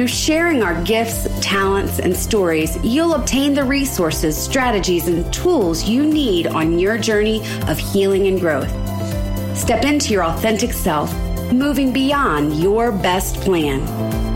through sharing our gifts, talents, and stories, you'll obtain the resources, strategies, and tools you need on your journey of healing and growth. Step into your authentic self, moving beyond your best plan.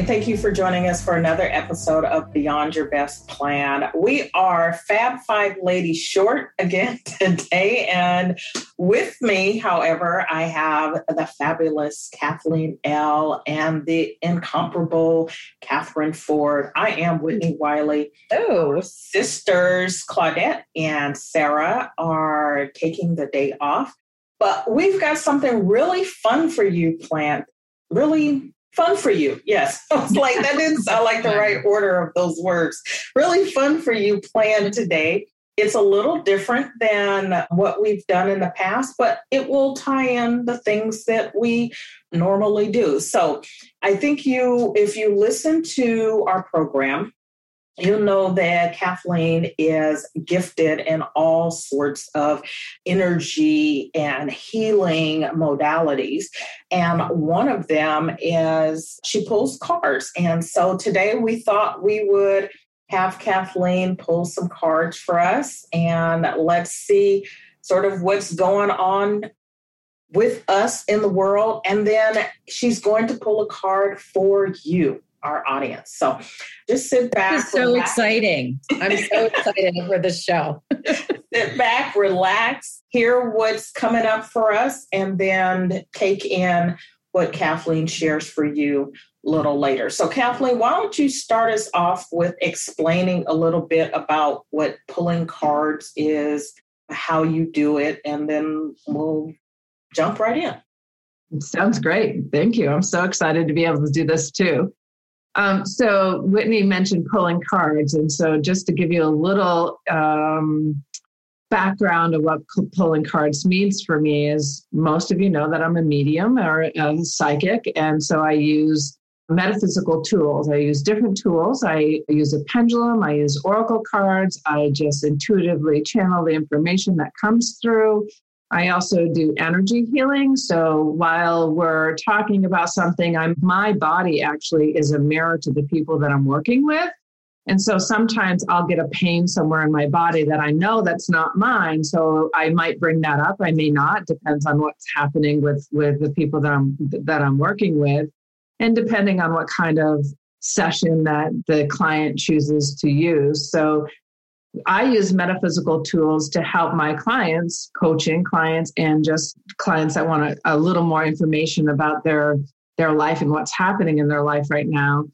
And thank you for joining us for another episode of Beyond Your Best Plan. We are Fab Five Ladies Short again today. And with me, however, I have the fabulous Kathleen L. and the incomparable Catherine Ford. I am Whitney Wiley. Oh, sisters Claudette and Sarah are taking the day off. But we've got something really fun for you planned. Really fun for you. Yes. I was like, that didn't sound like the right order of those words. Really fun for you plan today. It's a little different than what we've done in the past, but it will tie in the things that we normally do. So I think you, if you listen to our program, you know that Kathleen is gifted in all sorts of energy and healing modalities. And one of them is she pulls cards. And so today we thought we would have Kathleen pull some cards for us and let's see sort of what's going on with us in the world. And then she's going to pull a card for you our audience. So just sit back. so relax. exciting. I'm so excited for this show. sit back, relax, hear what's coming up for us, and then take in what Kathleen shares for you a little later. So, Kathleen, why don't you start us off with explaining a little bit about what pulling cards is, how you do it, and then we'll jump right in. Sounds great. Thank you. I'm so excited to be able to do this too. Um, so Whitney mentioned pulling cards, and so just to give you a little um, background of what pulling cards means for me is most of you know that I'm a medium or a psychic, and so I use metaphysical tools. I use different tools. I use a pendulum. I use oracle cards. I just intuitively channel the information that comes through. I also do energy healing. So while we're talking about something, I'm my body actually is a mirror to the people that I'm working with. And so sometimes I'll get a pain somewhere in my body that I know that's not mine. So I might bring that up. I may not. Depends on what's happening with with the people that I'm that I'm working with, and depending on what kind of session that the client chooses to use. So I use metaphysical tools to help my clients, coaching clients, and just clients that want a, a, little more information about their their life and what's happening in their life right now,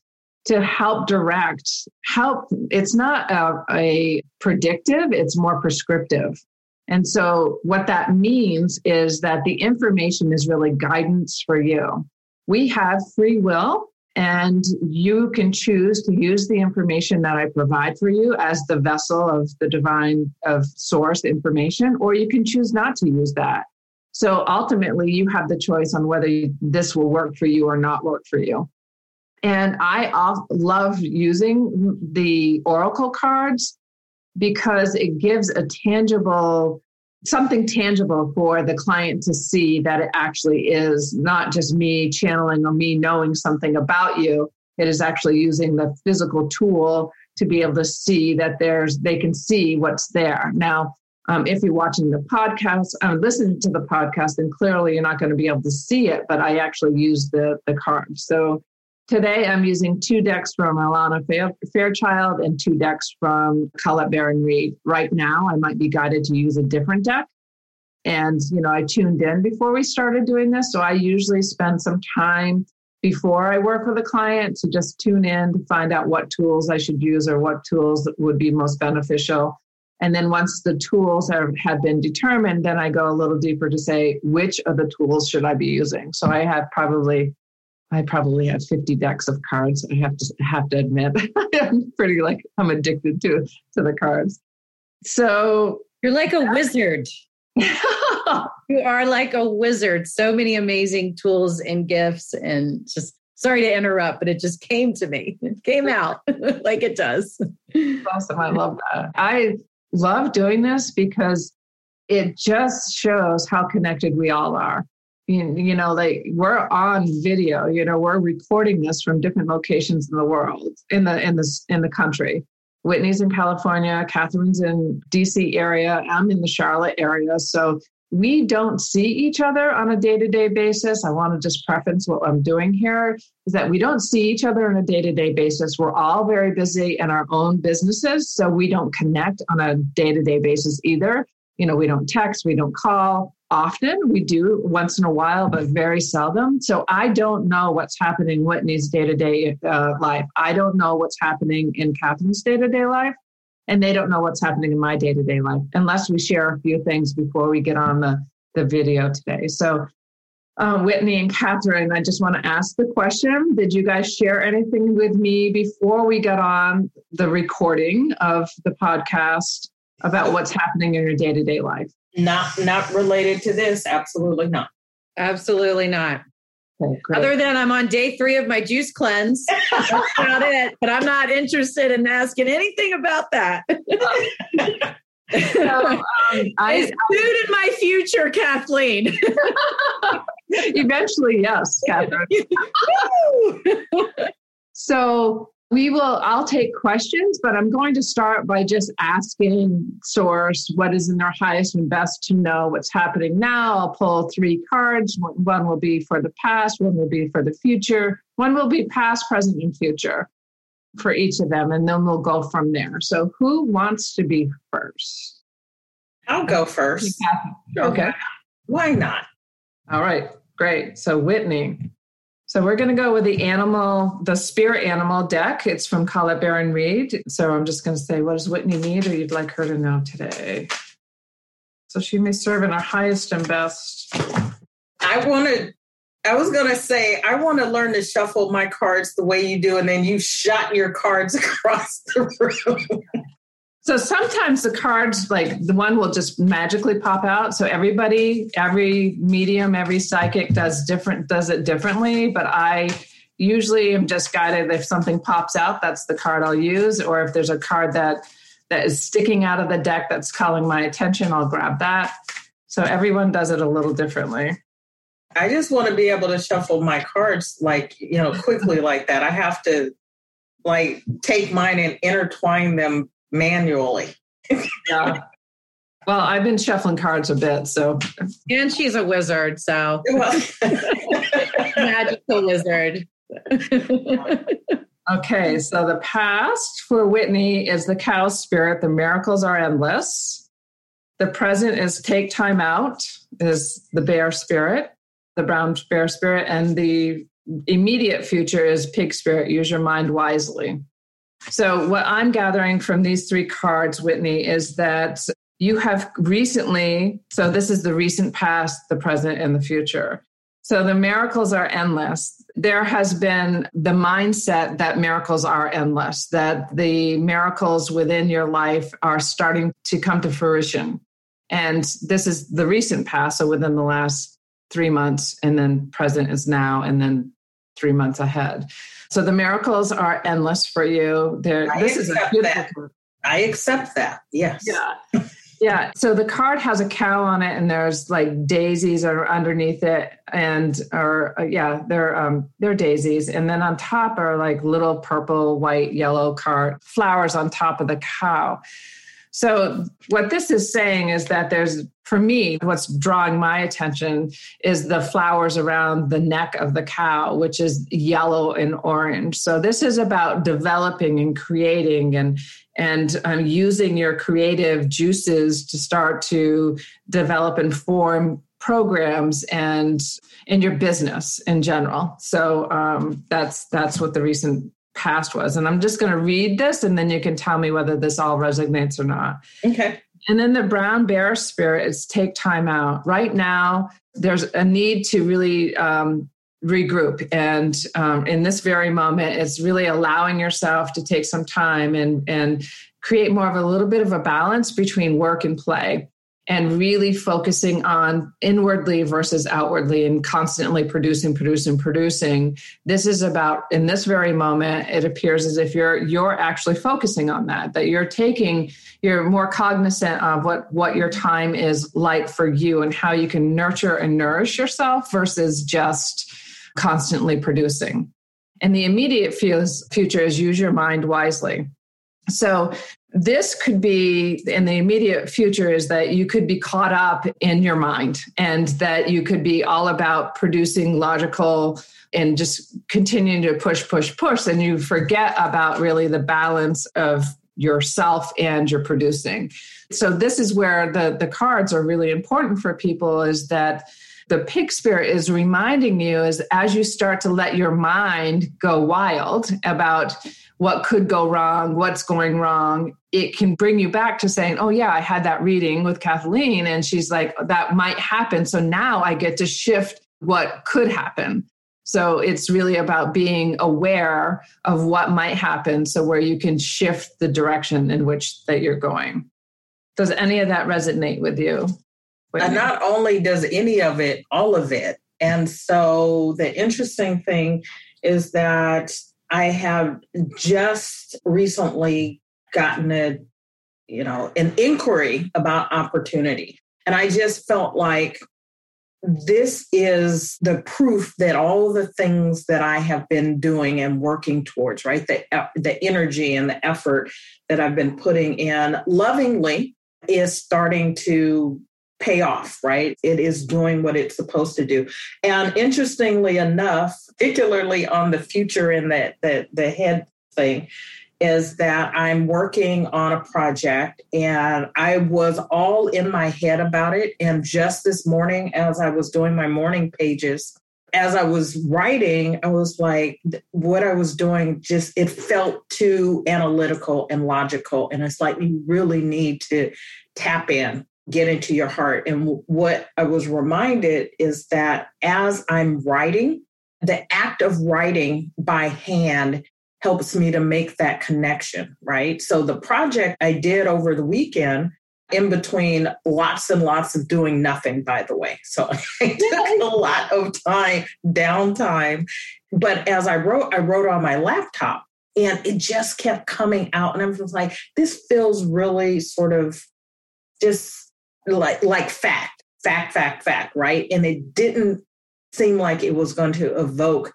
to help direct. Help. It's not a, a predictive; it's more prescriptive. And so, what that means is that the information is really guidance for you. We have free will and you can choose to use the information that I provide for you as the vessel of the divine of source information, or you can choose not to use that. So ultimately, you have the choice on whether you, this will work for you or not work for you. And I love using the oracle cards because it gives a tangible something tangible for the client to see that it actually is not just me channeling or me knowing something about you. It is actually using the physical tool to be able to see that there's, they can see what's there. Now, um, if you're watching the podcast, uh, listening to the podcast, then clearly you're not going to be able to see it, but I actually use the, the card. So Today, I'm using two decks from Alana Fairchild and two decks from Colette Baron Reid. Right now, I might be guided to use a different deck. And, you know, I tuned in before we started doing this. So I usually spend some time before I work with a client to just tune in to find out what tools I should use or what tools would be most beneficial. And then once the tools are, have been determined, then I go a little deeper to say which of the tools should I be using. So I have probably I probably have 50 decks of cards. I have to have to admit, I'm pretty like I'm addicted to to the cards. So you're like a wizard. you are like a wizard. So many amazing tools and gifts, and just sorry to interrupt, but it just came to me. It came out like it does. Awesome. I love that. I love doing this because it just shows how connected we all are you know like we're on video you know we're recording this from different locations in the world in the in the in the country. Whitney's in california catherine's in dc area i'm in the charlotte area. So we don't see each other on a day-to-day basis. I want to just preface what i'm doing here is that we don't see each other on a day-to-day basis. We're all very busy in our own businesses so we don't connect on a day-to-day basis either. You know we don't text we don't call often. We do once in a while, but very seldom. So I don't know what's happening in Whitney's day to day life. I don't know what's happening in Catherine's day to day life. And they don't know what's happening in my day to day life unless we share a few things before we get on the, the video today. So, uh, Whitney and Catherine, I just want to ask the question Did you guys share anything with me before we got on the recording of the podcast about what's happening in your day to day life? Not not related to this. Absolutely not. Absolutely not. Okay, Other than I'm on day three of my juice cleanse. That's about it. But I'm not interested in asking anything about that. so, um, I, Is food in my future, Kathleen? Eventually, yes, Catherine. so we will, I'll take questions, but I'm going to start by just asking source what is in their highest and best to know what's happening now. I'll pull three cards. One will be for the past, one will be for the future, one will be past, present, and future for each of them, and then we'll go from there. So, who wants to be first? I'll go first. Okay. Why not? All right, great. So, Whitney, so we're going to go with the animal, the spirit animal deck. It's from Colette Baron-Reid. So I'm just going to say, what does Whitney need or you'd like her to know today? So she may serve in our highest and best. I want to, I was going to say, I want to learn to shuffle my cards the way you do, and then you shot your cards across the room. So sometimes the cards, like the one will just magically pop out. So everybody, every medium, every psychic does different, does it differently. But I usually am just guided if something pops out, that's the card I'll use. Or if there's a card that that is sticking out of the deck that's calling my attention, I'll grab that. So everyone does it a little differently. I just want to be able to shuffle my cards like, you know, quickly like that. I have to like take mine and intertwine them manually. yeah. Well, I've been shuffling cards a bit, so. And she's a wizard, so. Magical wizard. okay, so the past for Whitney is the cow spirit. The miracles are endless. The present is take time out, is the bear spirit, the brown bear spirit. And the immediate future is pig spirit. Use your mind wisely. So, what I'm gathering from these three cards, Whitney, is that you have recently, so this is the recent past, the present, and the future. So, the miracles are endless. There has been the mindset that miracles are endless, that the miracles within your life are starting to come to fruition. And this is the recent past, so within the last three months, and then present is now, and then three months ahead. So the miracles are endless for you. There, this is a that. I accept that. Yes. Yeah. Yeah. So the card has a cow on it, and there's like daisies are underneath it, and or uh, yeah, they're um they're daisies, and then on top are like little purple, white, yellow card flowers on top of the cow. So, what this is saying is that there's, for me, what's drawing my attention is the flowers around the neck of the cow, which is yellow and orange. So, this is about developing and creating and and um, using your creative juices to start to develop and form programs and in your business in general. So um, that's that's what the recent past was. And I'm just going to read this and then you can tell me whether this all resonates or not. Okay. And then the brown bear spirit is take time out. Right now, there's a need to really um, regroup. And um, in this very moment, it's really allowing yourself to take some time and, and create more of a little bit of a balance between work and play and really focusing on inwardly versus outwardly and constantly producing producing producing. This is about in this very moment it appears as if you're you're actually focusing on that that you're taking you're more cognizant of what what your time is like for you and how you can nurture and nourish yourself versus just constantly producing. And the immediate future is use your mind wisely. So this could be in the immediate future is that you could be caught up in your mind and that you could be all about producing logical and just continuing to push push push. And you forget about really the balance of yourself and your producing. So this is where the the cards are really important for people is that the pig spirit is reminding you is as you start to let your mind go wild about what could go wrong, what's going wrong, it can bring you back to saying, Oh, yeah, I had that reading with Kathleen, and she's like, That might happen. So now I get to shift what could happen. So it's really about being aware of what might happen so where you can shift the direction in which that you're going. Does any of that resonate with you? And not only does any of it, all of it. And so the interesting thing is that I have just recently gotten a, you know, an inquiry about opportunity. And I just felt like this is the proof that all the things that I have been doing and working towards, right? The, uh, the energy and the effort that I've been putting in lovingly is starting to pay off, right? It is doing what it's supposed to do. And interestingly enough, particularly on the future and that the, the head thing, is that I'm working on a project and I was all in my head about it. And just this morning, as I was doing my morning pages, as I was writing, I was like, what I was doing just, it felt too analytical and logical. And it's like, you really need to tap in get into your heart. And what I was reminded is that as I'm writing, the act of writing by hand helps me to make that connection, right? So the project I did over the weekend, in between lots and lots of doing nothing, by the way. So I took a lot of time, downtime. But as I wrote, I wrote on my laptop and it just kept coming out. And I was like, this feels really sort of just like like fact, fact, fact, fact, right? And it didn't seem like it was going to evoke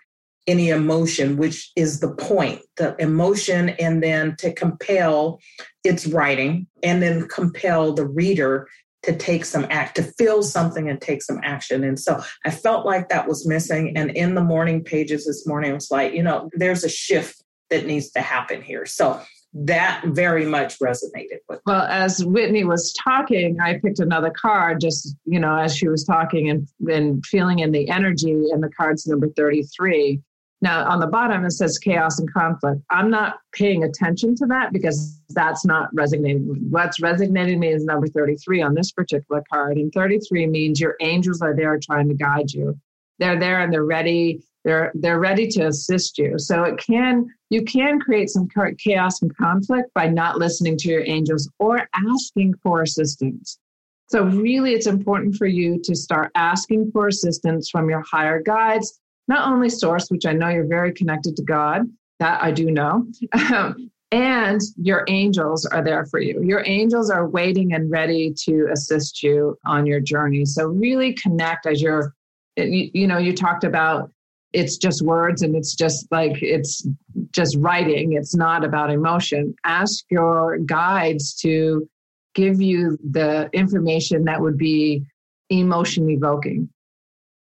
any emotion, which is the point, the emotion, and then to compel its writing and then compel the reader to take some act, to feel something and take some action. And so I felt like that was missing. And in the morning pages this morning, it was like, you know, there's a shift that needs to happen here. So that very much resonated with. Well, as Whitney was talking, I picked another card just, you know, as she was talking and, and feeling in the energy, and the card's number 33. Now, on the bottom, it says chaos and conflict. I'm not paying attention to that because that's not resonating. What's resonating me is number 33 on this particular card. And 33 means your angels are there trying to guide you. They're there and they're ready they're they're ready to assist you. So it can you can create some chaos and conflict by not listening to your angels or asking for assistance. So really it's important for you to start asking for assistance from your higher guides not only source which i know you're very connected to god that i do know and your angels are there for you. Your angels are waiting and ready to assist you on your journey. So really connect as you're you, you know you talked about it's just words and it's just like it's just writing. It's not about emotion. Ask your guides to give you the information that would be emotion evoking.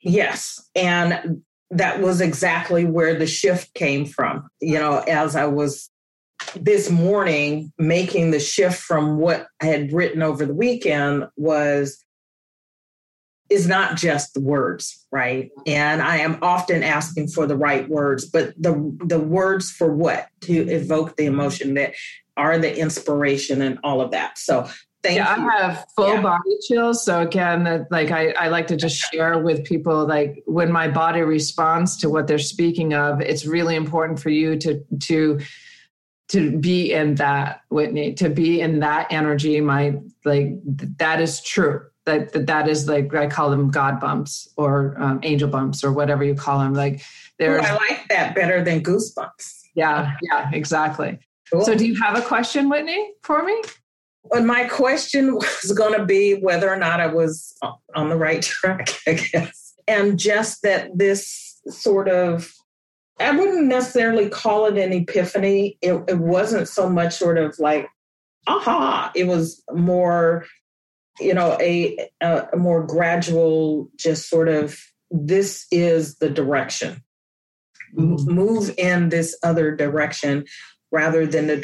Yes. And that was exactly where the shift came from. You know as i was this morning making the shift from what i had written over the weekend was is not just the words, right? And I am often asking for the right words, but the the words for what to evoke the emotion that are the inspiration and all of that. So Thank yeah, you. I have full yeah. body chills. So again, that like I, I like to just share with people like when my body responds to what they're speaking of, it's really important for you to to to be in that, Whitney, to be in that energy. My like that is true. That that, that is like I call them God bumps or um, angel bumps or whatever you call them. Like there's Ooh, I like that better than goosebumps. Yeah, yeah, exactly. Cool. So do you have a question, Whitney, for me? But my question was going to be whether or not I was on the right track, I guess. And just that this sort of, I wouldn't necessarily call it an epiphany. It, it wasn't so much sort of like, aha, it was more, you know, a, a more gradual, just sort of, this is the direction. Mm-hmm. Move in this other direction rather than the,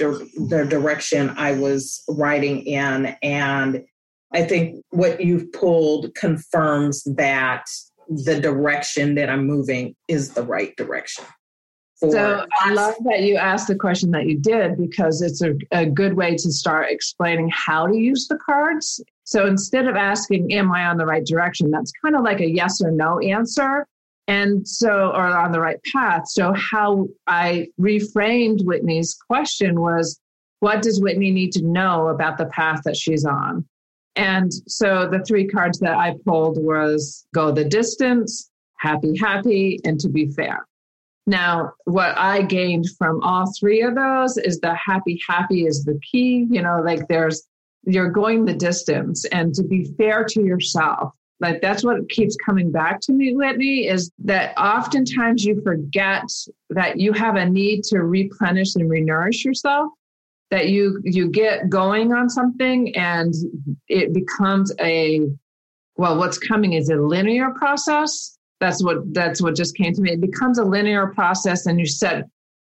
the direction I was writing in. And I think what you've pulled confirms that the direction that I'm moving is the right direction. So I love that you asked the question that you did because it's a, a good way to start explaining how to use the cards. So instead of asking, Am I on the right direction? That's kind of like a yes or no answer. And so, or on the right path. So, how I reframed Whitney's question was, what does Whitney need to know about the path that she's on? And so the three cards that I pulled was go the distance, happy, happy, and to be fair. Now, what I gained from all three of those is the happy, happy is the key. You know, like there's, you're going the distance and to be fair to yourself. Like that's what keeps coming back to me, Whitney, is that oftentimes you forget that you have a need to replenish and renourish yourself. That you you get going on something and it becomes a well, what's coming is a linear process. That's what that's what just came to me. It becomes a linear process, and you set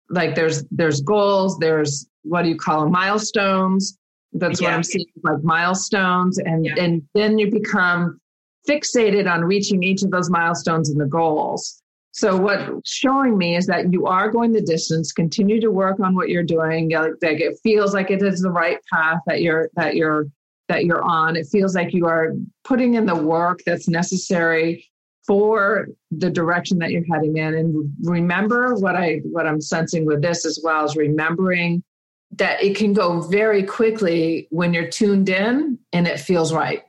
like there's there's goals, there's what do you call them, milestones. That's yeah. what I'm seeing, like milestones, and yeah. and then you become fixated on reaching each of those milestones and the goals. So what's showing me is that you are going the distance. Continue to work on what you're doing. Like it feels like it is the right path that you're that you're that you're on. It feels like you are putting in the work that's necessary for the direction that you're heading in. And remember what I what I'm sensing with this as well is remembering that it can go very quickly when you're tuned in and it feels right.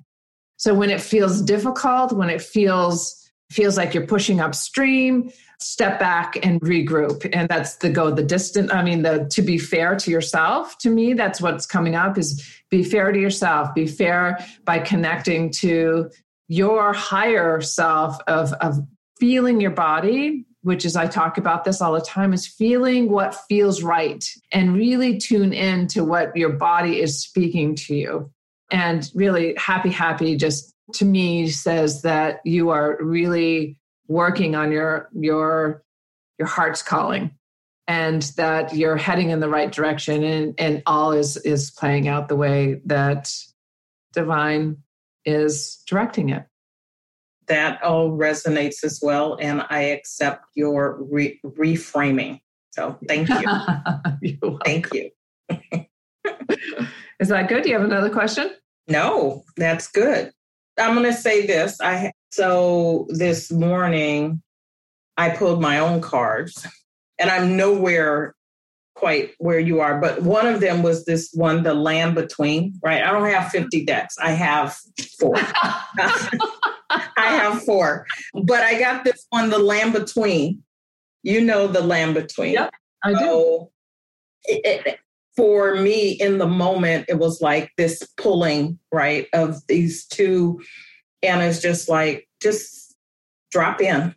So when it feels difficult, when it feels feels like you're pushing upstream, step back and regroup. And that's the go the distance. I mean, the to be fair to yourself. To me, that's what's coming up is be fair to yourself. Be fair by connecting to your higher self of of feeling your body which is I talk about this all the time, is feeling what feels right and really tune in to what your body is speaking to you. And really happy happy just to me says that you are really working on your your your heart's calling and that you're heading in the right direction and and all is is playing out the way that divine is directing it that all resonates as well and i accept your re- reframing so thank you thank you is that good do you have another question no, that's good. I'm going to say this. I so this morning I pulled my own cards, and I'm nowhere quite where you are, but one of them was this one, the land between. Right? I don't have 50 decks. I have four. I have four, but I got this one, the land between. You know the land between. Yep, I do. it, it, for me in the moment, it was like this pulling, right, of these two. And it's just like, just drop in.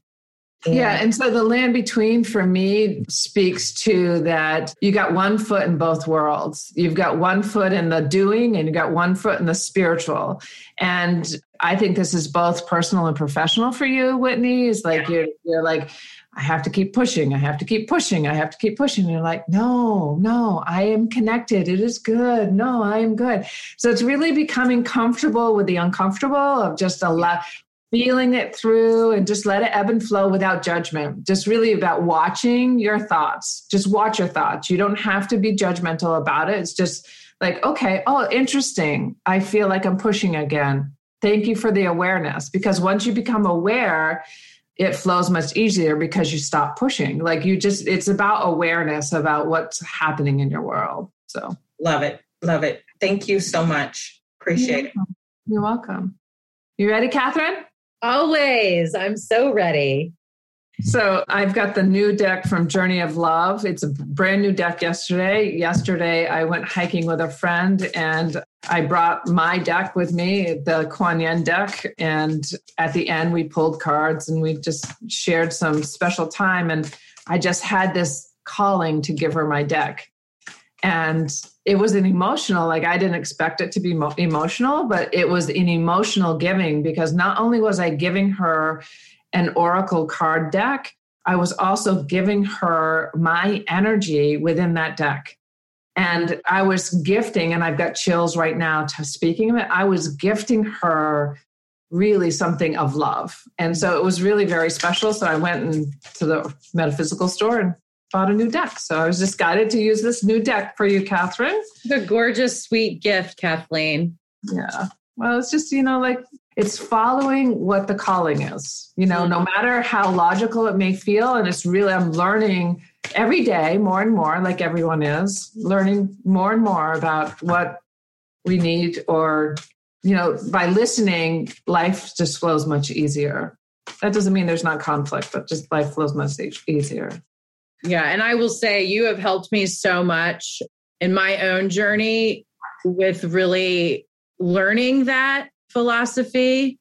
Yeah. And so the land between for me speaks to that you got one foot in both worlds. You've got one foot in the doing and you got one foot in the spiritual. And I think this is both personal and professional for you, Whitney. Is like yeah. you're you're like, I have to keep pushing. I have to keep pushing. I have to keep pushing. And you're like, no, no, I am connected. It is good. No, I am good. So it's really becoming comfortable with the uncomfortable of just a lot. Feeling it through and just let it ebb and flow without judgment. Just really about watching your thoughts. Just watch your thoughts. You don't have to be judgmental about it. It's just like, okay, oh, interesting. I feel like I'm pushing again. Thank you for the awareness because once you become aware, it flows much easier because you stop pushing. Like you just, it's about awareness about what's happening in your world. So, love it. Love it. Thank you so much. Appreciate You're it. You're welcome. You ready, Catherine? Always. I'm so ready. So I've got the new deck from Journey of Love. It's a brand new deck yesterday. Yesterday I went hiking with a friend and I brought my deck with me, the Kuan Yin deck. And at the end we pulled cards and we just shared some special time. And I just had this calling to give her my deck. And it was an emotional, like I didn't expect it to be mo- emotional, but it was an emotional giving because not only was I giving her an oracle card deck, I was also giving her my energy within that deck. And I was gifting, and I've got chills right now to speaking of it. I was gifting her really something of love. And so it was really very special. So I went and to the metaphysical store and bought a new deck. So I was just guided to use this new deck for you, Catherine. The gorgeous, sweet gift, Kathleen. Yeah. Well, it's just, you know, like it's following what the calling is, you know, no mm-hmm. matter how logical it may feel. And it's really, I'm learning every day more and more, like everyone is, learning more and more about what we need or, you know, by listening, life just flows much easier. That doesn't mean there's not conflict, but just life flows much easier. Yeah. And I will say, you have helped me so much in my own journey with really learning that philosophy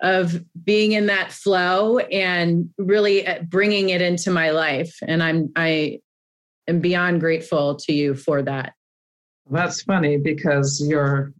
of being in that flow and really uh, bringing it into my life. And I'm, I am beyond grateful to you for that. That's funny because you're,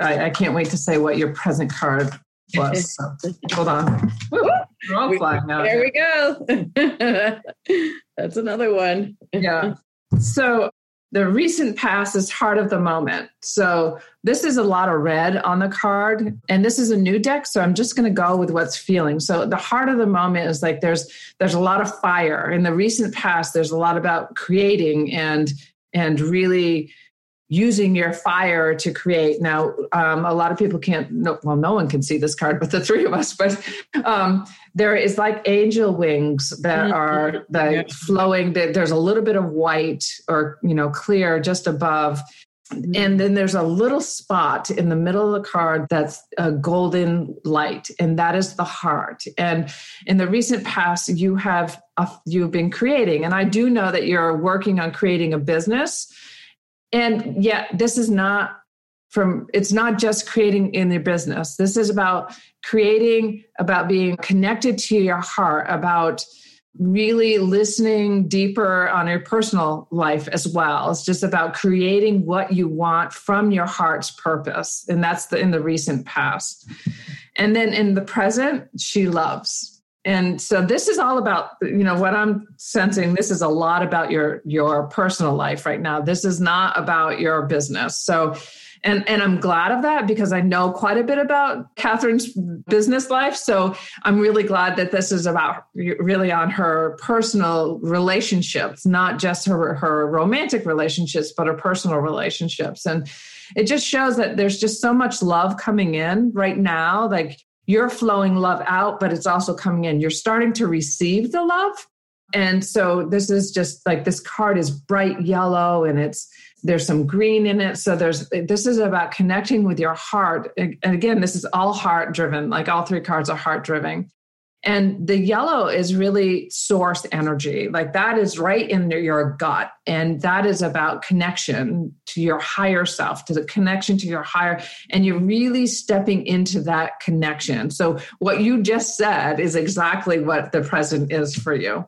I, I can't wait to say what your present card was. So, hold on. Woo, we're all flying now. There we go. That's another one. yeah. So the recent past is heart of the moment. So this is a lot of red on the card, and this is a new deck. So I'm just going to go with what's feeling. So the heart of the moment is like there's there's a lot of fire in the recent past. There's a lot about creating and and really using your fire to create. Now, um, a lot of people can't, no, well, no one can see this card but the three of us, but um, there is like angel wings that mm-hmm. are the flowing, there's a little bit of white or, you know, clear just above. And then there's a little spot in the middle of the card that's a golden light, and that is the heart. And in the recent past, you have uh, you've been creating, and I do know that you're working on creating a business and yet, this is not from, it's not just creating in your business. This is about creating, about being connected to your heart, about really listening deeper on your personal life as well. It's just about creating what you want from your heart's purpose. And that's the, in the recent past. And then in the present, she loves and so this is all about you know what i'm sensing this is a lot about your your personal life right now. This is not about your business. So and and i'm glad of that because i know quite a bit about catherine's business life. So i'm really glad that this is about really on her personal relationships not just her her romantic relationships but her personal relationships. And it just shows that there's just so much love coming in right now. Like you're flowing love out, but it's also coming in. You're starting to receive the love. And so this is just like this card is bright yellow and it's there's some green in it. So there's this is about connecting with your heart. And again, this is all heart driven. Like all three cards are heart driven. And the yellow is really source energy. Like that is right in your gut. And that is about connection to your higher self, to the connection to your higher. And you're really stepping into that connection. So, what you just said is exactly what the present is for you.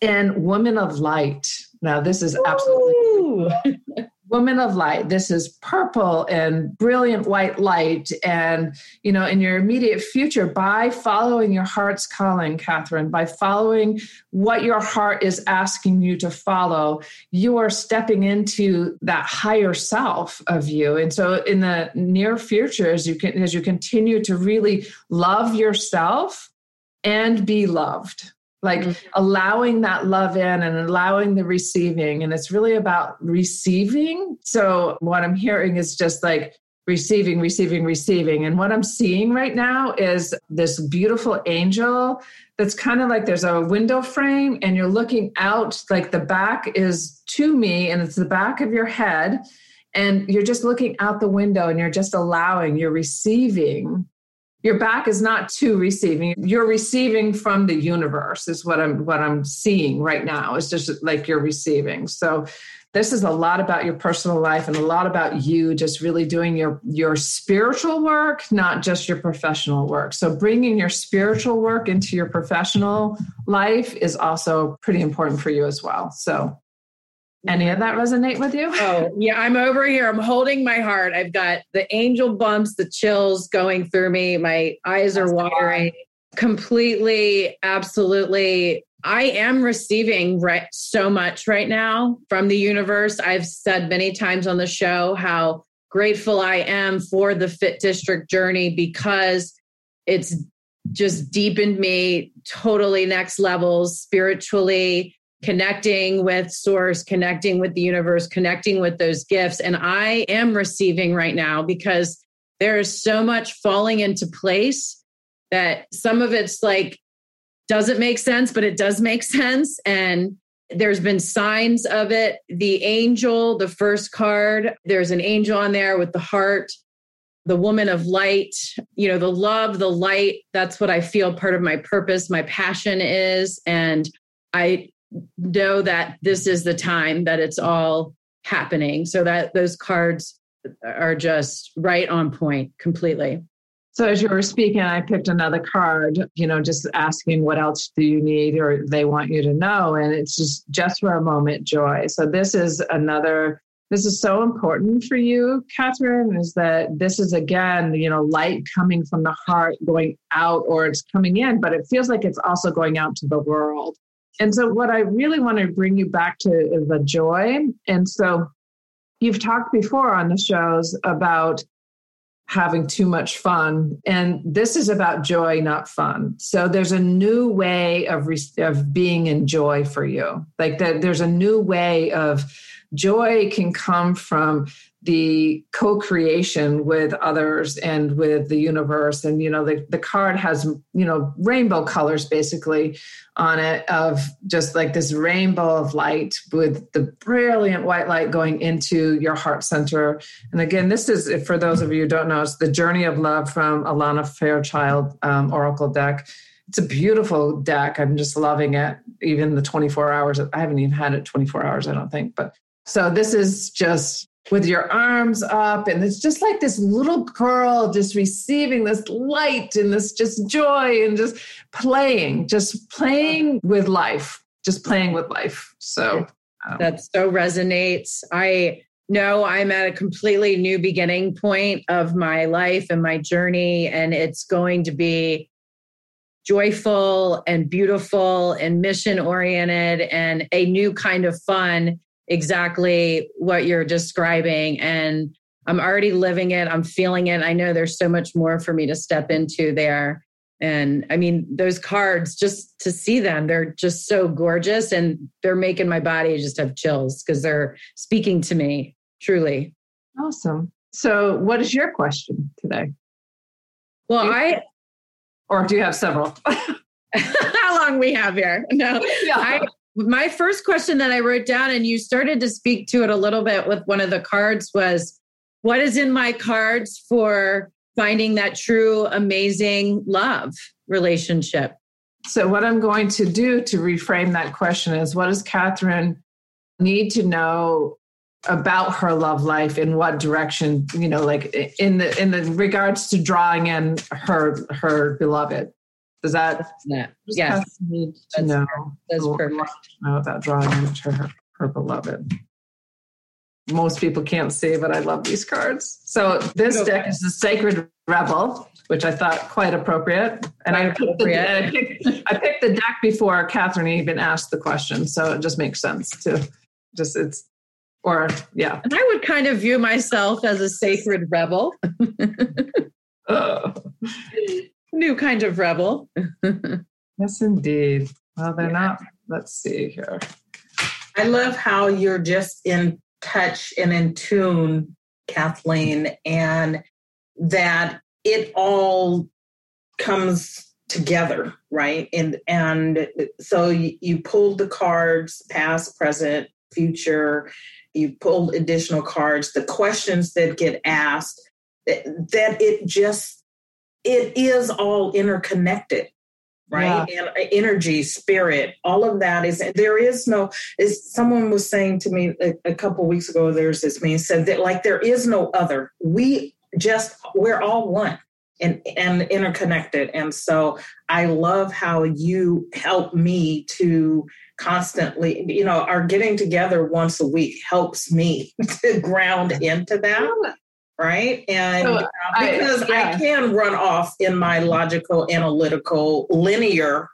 And woman of light. Now, this is absolutely. woman of light this is purple and brilliant white light and you know in your immediate future by following your heart's calling catherine by following what your heart is asking you to follow you are stepping into that higher self of you. And so in the near future as you can as you continue to really love yourself and be loved like mm-hmm. allowing that love in and allowing the receiving. And it's really about receiving. So, what I'm hearing is just like receiving, receiving, receiving. And what I'm seeing right now is this beautiful angel that's kind of like there's a window frame and you're looking out, like the back is to me and it's the back of your head. And you're just looking out the window and you're just allowing, you're receiving your back is not to receiving you're receiving from the universe is what i'm what i'm seeing right now. It's just like you're receiving. So this is a lot about your personal life and a lot about you just really doing your your spiritual work not just your professional work. So bringing your spiritual work into your professional life is also pretty important for you as well. So any of mm-hmm. that resonate with you? Oh, yeah, I'm over here. I'm holding my heart. I've got the angel bumps, the chills going through me. My eyes are watering completely, absolutely. I am receiving right, so much right now from the universe. I've said many times on the show how grateful I am for the Fit District journey because it's just deepened me totally next levels spiritually connecting with source, connecting with the universe, connecting with those gifts. And I am receiving right now because there is so much falling into place that some of it's like doesn't make sense, but it does make sense. And there's been signs of it. The angel, the first card, there's an angel on there with the heart, the woman of light, you know, the love, the light. That's what I feel part of my purpose, my passion is. And I know that this is the time that it's all happening. So that those cards are just right on point completely. So as you were speaking i picked another card you know just asking what else do you need or they want you to know. And it's just just for a moment joy. So this is another this is so important for you catherine is that this is again you know light coming from the heart going out or it's coming in but it feels like it's also going out to the world and so, what I really want to bring you back to is the joy. And so, you've talked before on the shows about having too much fun and this is about joy not fun so there's a new way of of being in joy for you like that there's a new way of joy can come from the co-creation with others and with the universe. And you know the, the card has you know rainbow colors basically on it of just like this rainbow of light with the brilliant white light going into your heart center. And again this is for those of you who don't know it's the journey of love from alana fairchild um, oracle deck. It's a beautiful deck. I'm just loving it even the 24 hours. I haven't even had it 24 hours i don't think. But so this is just with your arms up and it's just like this little girl just receiving this light and this just joy and just playing just playing with life just playing with life. So um, that so resonates. I know i'm at a completely new beginning point of my life and my journey and it's going to be joyful and beautiful and mission oriented and a new kind of fun exactly what you're describing. And I'm already living it. I'm feeling it. I know there's so much more for me to step into there. And I mean, those cards, just to see them, they're just so gorgeous and they're making my body just have chills because they're speaking to me truly. Awesome. So, what is your question today? Well, I. Or do you have several? How long we have here? No, yeah. I, my first question that I wrote down, and you started to speak to it a little bit with one of the cards, was what is in my cards for finding that true, amazing love relationship? So, what I'm going to do to reframe that question is what does Catherine need to know about her love life in what direction you know like in the in the regards to drawing in her her beloved does that? Yeah. Yes. Need to that's, know. That's perfect. Know about drawing into her, her beloved. most people can't see, but I love these cards. So this deck is the Sacred Rebel, which I thought quite appropriate. And I picked, the, I, picked, I picked the deck before Catherine even asked the question. So it just makes sense to just, it's, or yeah. And I would kind of view myself as a sacred rebel. uh. New kind of rebel. yes, indeed. Well, they're yeah. not, let's see here. I love how you're just in touch and in tune, Kathleen, and that it all comes together, right? And and so you, you pulled the cards, past, present, future. You pulled additional cards. The questions that get asked, that it just it is all interconnected right? Yeah. and uh, energy spirit all of that is there is no is someone was saying to me a, a couple weeks ago there's this man said that like there is no other. We just we're all one and and interconnected. And so i love how you help me to constantly you know our getting together once a week helps me to ground into that right? And so, because I, yeah. I can run off in my logical, analytical, linear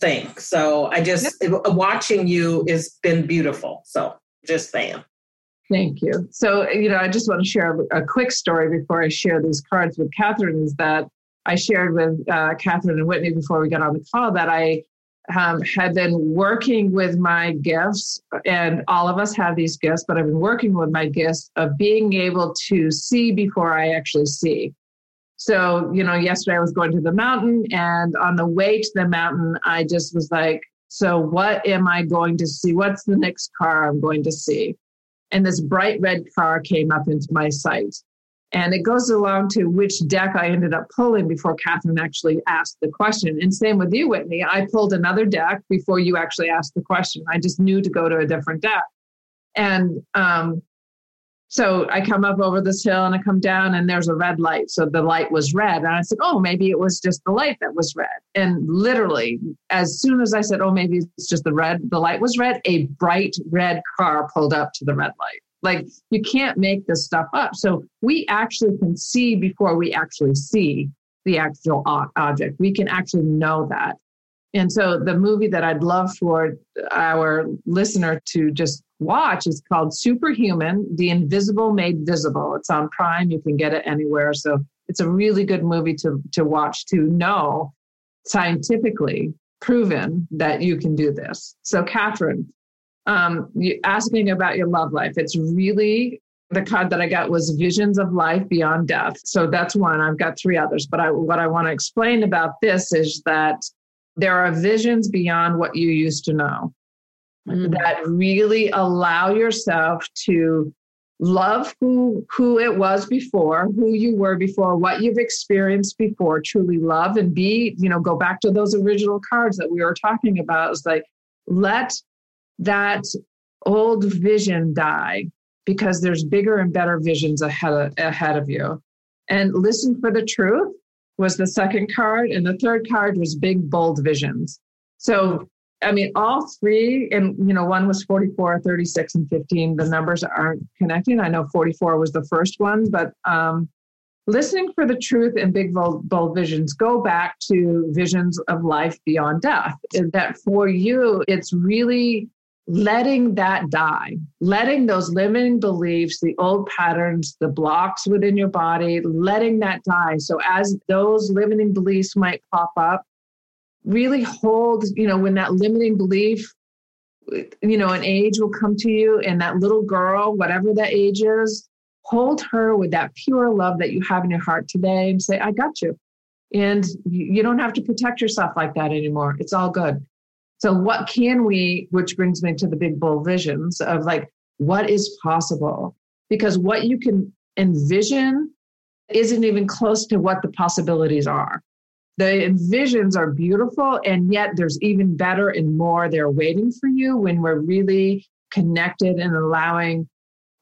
thing. So I just yeah. watching you has been beautiful. So just saying. Thank you. So, you know, I just want to share a quick story before I share these cards with Catherine is that I shared with uh, Catherine and Whitney before we got on the call that I um, had been working with my gifts, and all of us have these gifts, but I've been working with my gifts of being able to see before I actually see. So, you know, yesterday I was going to the mountain, and on the way to the mountain, I just was like, so what am I going to see? What's the next car I'm going to see? And this bright red car came up into my sight. And it goes along to which deck I ended up pulling before Catherine actually asked the question. And same with you, Whitney. I pulled another deck before you actually asked the question. I just knew to go to a different deck. And um, so I come up over this hill and I come down and there's a red light. So the light was red. And I said, oh, maybe it was just the light that was red. And literally, as soon as I said, oh, maybe it's just the red, the light was red, a bright red car pulled up to the red light. Like you can't make this stuff up. So we actually can see before we actually see the actual object. We can actually know that. And so the movie that I'd love for our listener to just watch is called Superhuman, The Invisible Made Visible. It's on Prime. You can get it anywhere. So it's a really good movie to, to watch to know scientifically proven that you can do this. So, Catherine, um, you asking about your love life. It's really the card that I got was visions of life beyond death. So that's one. I've got three others, but I, what I want to explain about this is that there are visions beyond what you used to know mm. that really allow yourself to love who who it was before who you were before what you've experienced before truly love and be you know go back to those original cards that we were talking about it's like let that old vision die because there's bigger and better visions ahead of, ahead of you. And listen for the truth was the second card, and the third card was big, bold visions. So, I mean, all three, and you know, one was 44, 36, and 15. The numbers aren't connecting. I know 44 was the first one, but um, listening for the truth and big, bold, bold visions go back to visions of life beyond death. Is that for you, it's really letting that die, letting those limiting beliefs, the old patterns, the blocks within your body, letting that die. So as those limiting beliefs might pop up, really hold, you know, when that limiting belief, you know, an age will come to you and that little girl, whatever that age is, hold her with that pure love that you have in your heart today and say, I got you. And you don't have to protect yourself like that anymore. It's all good. So, what can we, which brings me to the big bull visions of like, what is possible? Because what you can envision isn't even close to what the possibilities are. The visions are beautiful, and yet there's even better and more there waiting for you when we're really connected and allowing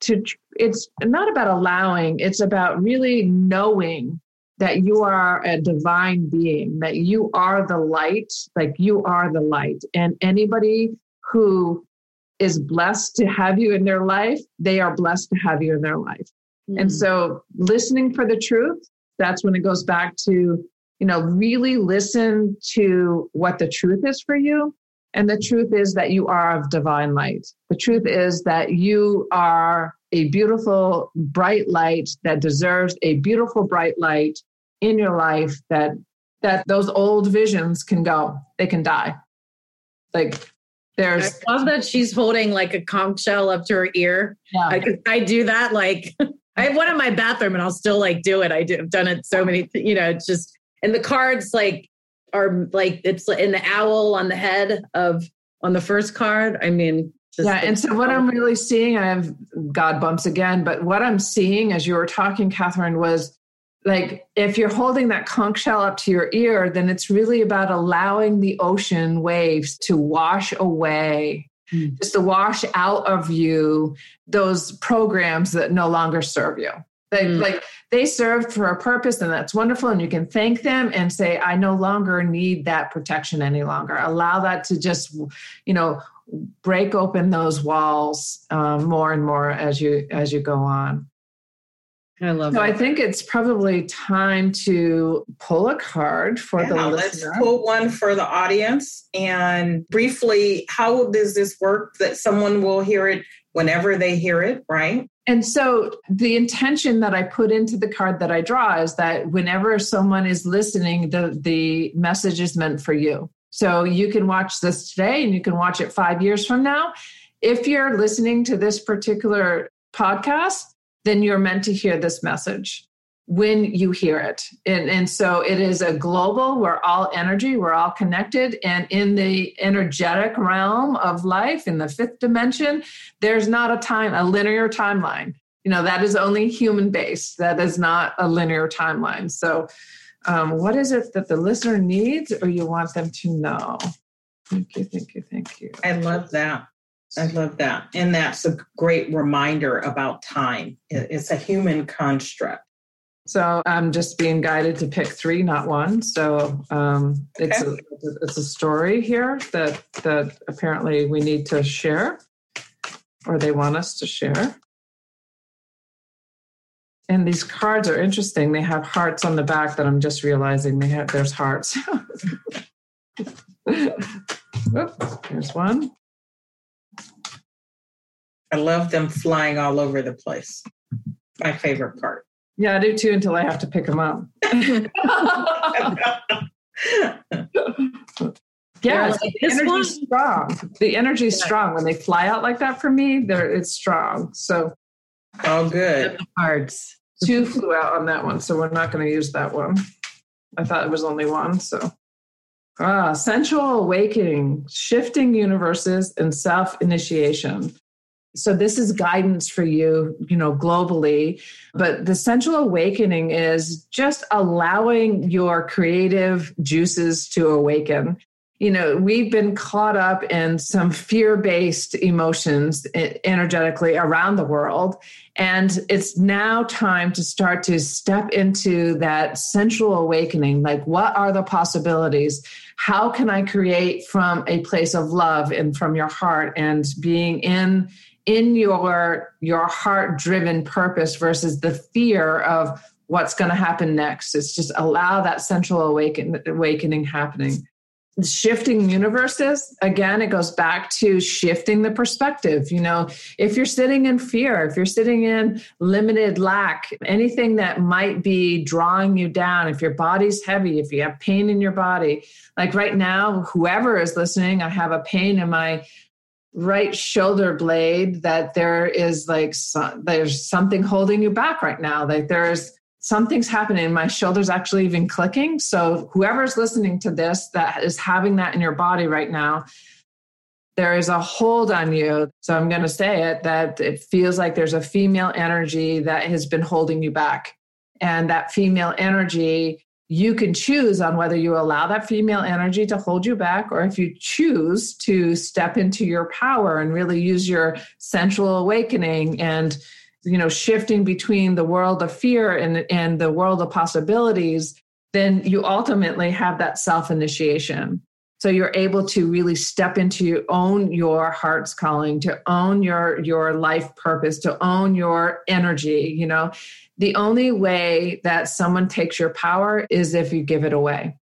to. It's not about allowing, it's about really knowing that you are a divine being, that you are the light, like you are the light. And anybody who is blessed to have you in their life, they are blessed to have you in their life. Mm. And so listening for the truth, that's when it goes back to, you know, really listen to what the truth is for you. And the truth is that you are of divine light. The truth is that you are a beautiful, bright light that deserves a beautiful, bright light in your life that that those old visions can go. They can die. Like there's I love that she's holding like a conch shell up to her ear. Yeah. I, I do that like I have one in my bathroom and I'll still like do it. I do, I've done it so many, you know, it's just, and the cards like are like, it's in the owl on the head of, on the first card. I mean, just yeah. And so what I'm really seeing, I have God bumps again, but what I'm seeing as you were talking, Catherine, was like if you're holding that conch shell up to your ear, then it's really about allowing the ocean waves to wash away, mm. just to wash out of you those programs that no longer serve you. They, mm. Like they served for a purpose, and that's wonderful. And you can thank them and say, "I no longer need that protection any longer." Allow that to just, you know, break open those walls um, more and more as you as you go on. I love so it. I think it's probably time to pull a card for yeah, the listener. Let's pull one for the audience. And briefly, how does this work that someone will hear it whenever they hear it, right? And so the intention that I put into the card that I draw is that whenever someone is listening, the, the message is meant for you. So you can watch this today and you can watch it five years from now. If you're listening to this particular podcast, then you're meant to hear this message when you hear it. And, and so it is a global, we're all energy, we're all connected. And in the energetic realm of life, in the fifth dimension, there's not a time, a linear timeline. You know, that is only human based. That is not a linear timeline. So, um, what is it that the listener needs or you want them to know? Thank you, thank you, thank you. I love that. I love that. And that's a great reminder about time. It's a human construct. So I'm just being guided to pick three, not one. So um, okay. it's a, it's a story here that that apparently we need to share, or they want us to share. And these cards are interesting. They have hearts on the back that I'm just realizing they have. There's hearts. Oop, here's one. I love them flying all over the place. My favorite part. Yeah, I do too until I have to pick them up. yeah, like, the energy's strong. The energy's strong. When they fly out like that for me, there it's strong. So all good. Cards. Two flew out on that one, so we're not going to use that one. I thought it was only one, so Ah, sensual awakening, shifting universes, and self initiation. So this is guidance for you, you know, globally. But the sensual awakening is just allowing your creative juices to awaken. You know, we've been caught up in some fear based emotions energetically around the world. And it's now time to start to step into that sensual awakening. Like, what are the possibilities? How can I create from a place of love and from your heart and being in in your your heart driven purpose versus the fear of what's going to happen next. It's just allow that central awaken, awakening happening. Shifting universes again it goes back to shifting the perspective you know? If you're sitting in fear if you're sitting in limited lack anything that might be drawing you down if your body's heavy if you have pain in your body like right now whoever is listening i have a pain in my right shoulder blade that there is like there's something holding you back right now. Like there's something's happening. My shoulder's actually even clicking. So whoever's listening to this that is having that in your body right now there is a hold on you. So i'm going to say it that it feels like there's a female energy that has been holding you back. And that female energy you can choose on whether you allow that female energy to hold you back or if you choose to step into your power and really use your sensual awakening and you know shifting between the world of fear and and the world of possibilities then you ultimately have that self initiation so you're able to really step into your own your heart's calling to own your your life purpose to own your energy you know the only way that someone takes your power is if you give it away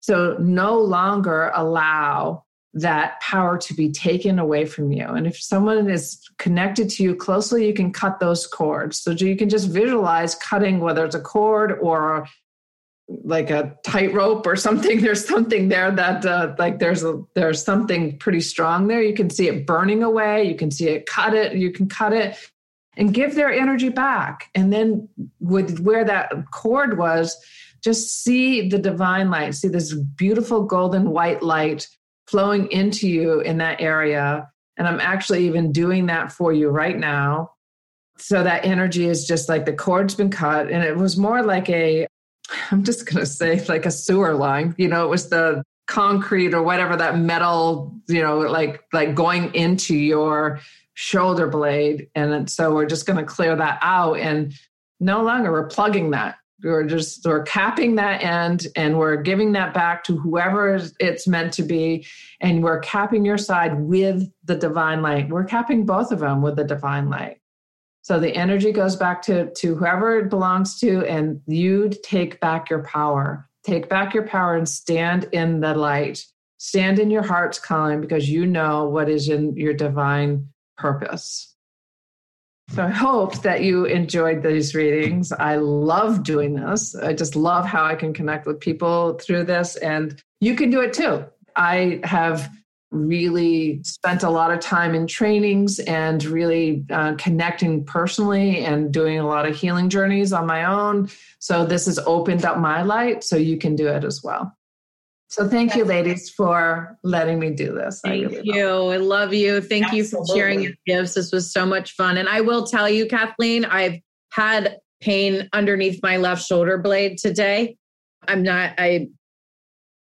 so no longer allow that power to be taken away from you. And if someone is connected to you closely, you can cut those cords. So you can just visualize cutting, whether it's a cord or like a tightrope or something. There's something there that uh, like there's a there's something pretty strong there. You can see it burning away. You can see it cut it. You can cut it and give their energy back. And then with where that cord was, just see the divine light. See this beautiful golden white light flowing into you in that area. And I'm actually even doing that for you right now. So that energy is just like the cord's been cut. And it was more like a, I'm just going to say like a sewer line. You know, it was the concrete or whatever that metal, you know, like like going into your shoulder blade. And so we're just going to clear that out and no longer we're plugging that. We're just we're capping that end and we're giving that back to whoever it's meant to be. And we're capping your side with the divine light. We're capping both of them with the divine light. So the energy goes back to to whoever it belongs to and you take back your power. Take back your power and stand in the light. Stand in your heart's calling because you know what is in your divine purpose so I hope that you enjoyed these readings. I love doing this. I just love how I can connect with people through this, and you can do it too. I have really spent a lot of time in trainings and really uh, connecting personally and doing a lot of healing journeys on my own. So this has opened up my light, so you can do it as well. So thank you, ladies, for letting me do this. Thank I really you. Love I love you. Thank Absolutely. you for sharing your gifts. This was so much fun. And I will tell you, Kathleen, I've had pain underneath my left shoulder blade today. I'm not, I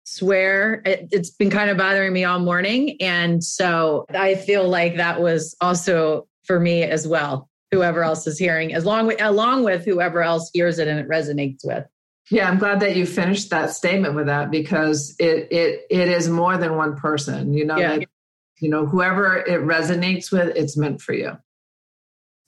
swear it, has been kind of bothering me all morning. And so I feel like that was also for me as well. Whoever else is hearing, as long with, along with whoever else hears it and it resonates with. Yeah, I'm glad that you finished that statement with that because it it it is more than one person. You know, yeah. that, you know, whoever it resonates with, it's meant for you.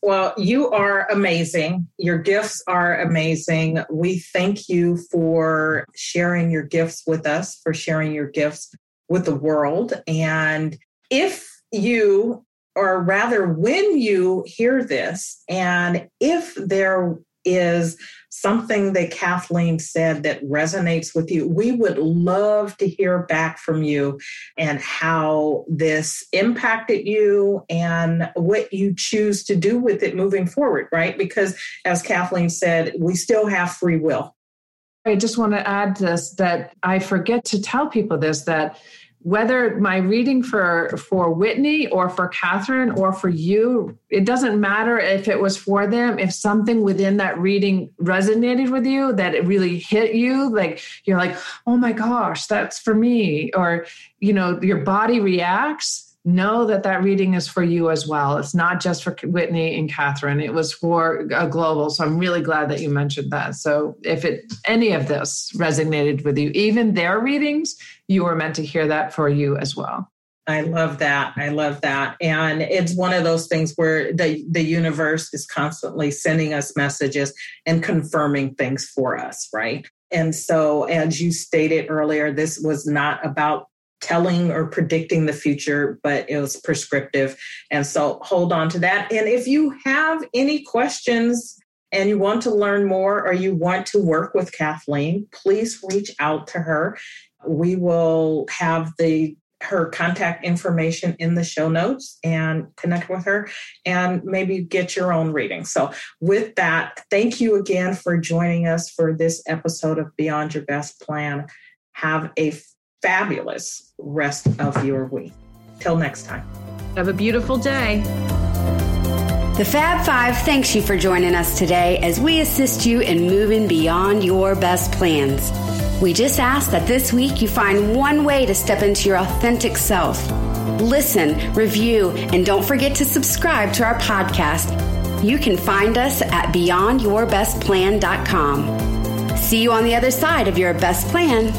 Well, you are amazing. Your gifts are amazing. We thank you for sharing your gifts with us, for sharing your gifts with the world. And if you, or rather, when you hear this, and if there is something that Kathleen said that resonates with you, we would love to hear back from you and how this impacted you and what you choose to do with it moving forward, right? Because as Kathleen said, we still have free will. I just want to add this that I forget to tell people this that whether my reading for for Whitney or for Catherine or for you, it doesn't matter if it was for them. If something within that reading resonated with you, that it really hit you, like you're like, oh my gosh, that's for me, or you know, your body reacts know that that reading is for you as well. It's not just for Whitney and Catherine. It was for a global. So I'm really glad that you mentioned that. So if it any of this resonated with you, even their readings, you were meant to hear that for you as well. I love that. I love that. And it's one of those things where the, the universe is constantly sending us messages and confirming things for us, right? And so, as you stated earlier, this was not about telling or predicting the future, but it was prescriptive. And so hold on to that. And if you have any questions and you want to learn more or you want to work with Kathleen, please reach out to her. We will have the her contact information in the show notes and connect with her and maybe get your own reading. So, with that, thank you again for joining us for this episode of Beyond Your Best Plan. Have a fabulous rest of your week. Till next time. Have a beautiful day. The Fab Five thanks you for joining us today as we assist you in moving beyond your best plans. We just ask that this week you find one way to step into your authentic self. Listen, review, and don't forget to subscribe to our podcast. You can find us at beyondyourbestplan.com. See you on the other side of your best plan.